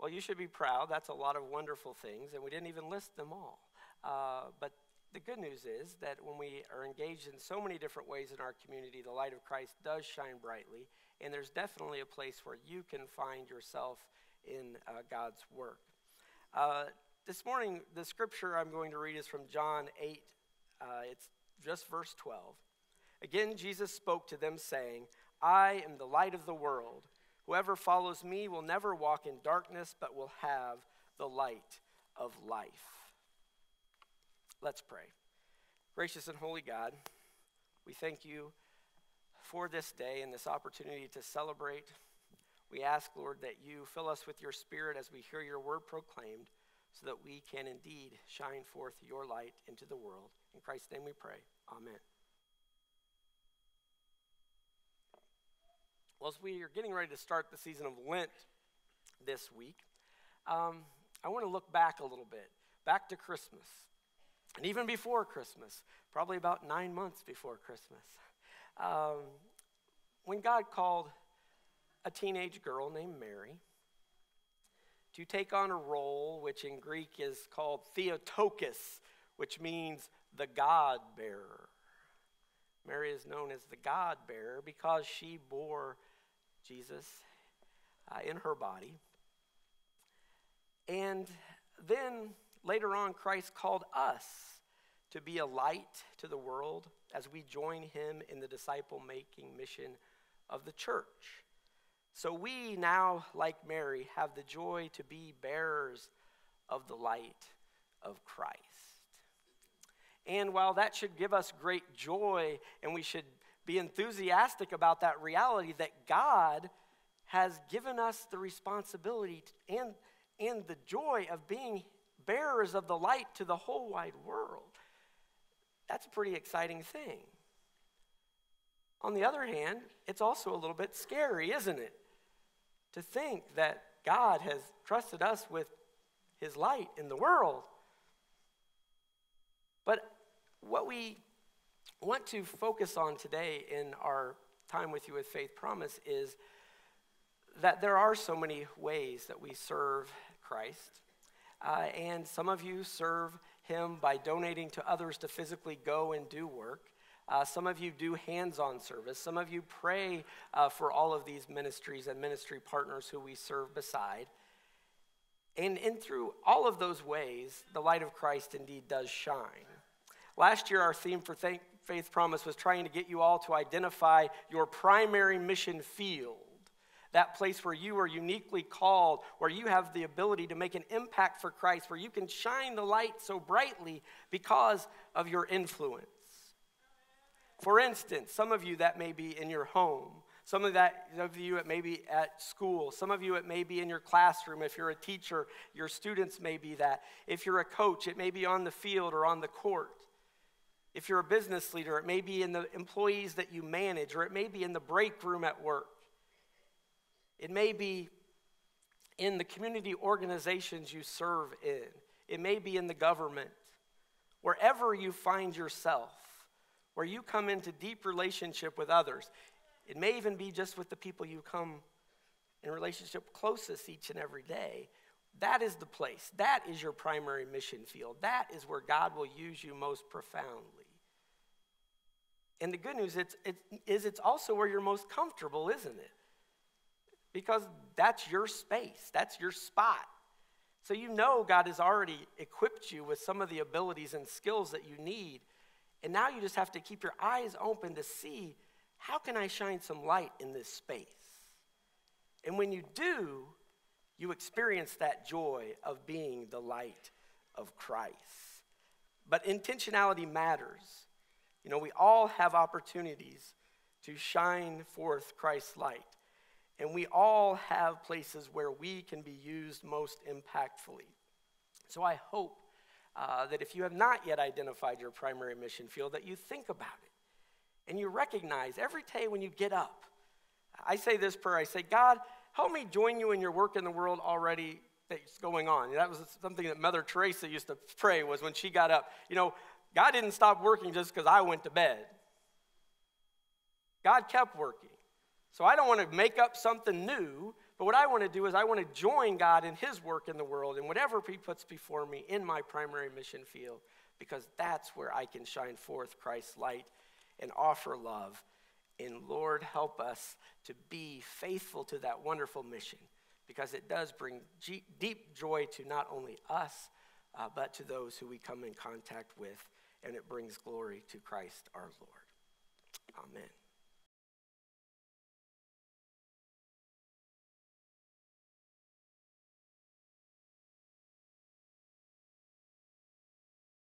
Well, you should be proud. That's a lot of wonderful things, and we didn't even list them all. Uh, but the good news is that when we are engaged in so many different ways in our community, the light of Christ does shine brightly, and there's definitely a place where you can find yourself in uh, God's work. Uh, this morning, the scripture I'm going to read is from John 8. Uh, it's just verse 12. Again, Jesus spoke to them, saying, I am the light of the world. Whoever follows me will never walk in darkness, but will have the light of life. Let's pray. Gracious and holy God, we thank you for this day and this opportunity to celebrate. We ask, Lord, that you fill us with your spirit as we hear your word proclaimed so that we can indeed shine forth your light into the world. In Christ's name we pray. Amen. Well, as we are getting ready to start the season of Lent this week, um, I want to look back a little bit, back to Christmas. And even before Christmas, probably about nine months before Christmas, um, when God called a teenage girl named Mary to take on a role which in Greek is called Theotokos, which means the God bearer. Mary is known as the God bearer because she bore Jesus uh, in her body. And then Later on, Christ called us to be a light to the world as we join him in the disciple making mission of the church. So we now, like Mary, have the joy to be bearers of the light of Christ. And while that should give us great joy and we should be enthusiastic about that reality that God has given us the responsibility and, and the joy of being bearers of the light to the whole wide world. That's a pretty exciting thing. On the other hand, it's also a little bit scary, isn't it? To think that God has trusted us with his light in the world. But what we want to focus on today in our time with you with Faith Promise is that there are so many ways that we serve Christ. Uh, and some of you serve him by donating to others to physically go and do work. Uh, some of you do hands on service. Some of you pray uh, for all of these ministries and ministry partners who we serve beside. And, and through all of those ways, the light of Christ indeed does shine. Last year, our theme for Faith Promise was trying to get you all to identify your primary mission field that place where you are uniquely called, where you have the ability to make an impact for Christ, where you can shine the light so brightly because of your influence. For instance, some of you that may be in your home. Some of that of you it may be at school. Some of you it may be in your classroom. If you're a teacher, your students may be that. If you're a coach, it may be on the field or on the court. If you're a business leader, it may be in the employees that you manage, or it may be in the break room at work. It may be in the community organizations you serve in, it may be in the government. Wherever you find yourself, where you come into deep relationship with others, it may even be just with the people you come in relationship closest each and every day. That is the place. That is your primary mission field. That is where God will use you most profoundly. And the good news it's, it, is it's also where you're most comfortable, isn't it? because that's your space, that's your spot. So you know God has already equipped you with some of the abilities and skills that you need. And now you just have to keep your eyes open to see how can I shine some light in this space? And when you do, you experience that joy of being the light of Christ. But intentionality matters. You know, we all have opportunities to shine forth Christ's light. And we all have places where we can be used most impactfully. So I hope uh, that if you have not yet identified your primary mission field, that you think about it and you recognize every day when you get up. I say this prayer I say, God, help me join you in your work in the world already that's going on. That was something that Mother Teresa used to pray was when she got up. You know, God didn't stop working just because I went to bed. God kept working. So I don't want to make up something new, But what I want to do is I want to join God in His work in the world and whatever He puts before me in my primary mission field, because that's where I can shine forth Christ's light and offer love. And Lord, help us to be faithful to that wonderful mission, because it does bring deep joy to not only us, uh, but to those who we come in contact with, and it brings glory to Christ our Lord. Amen.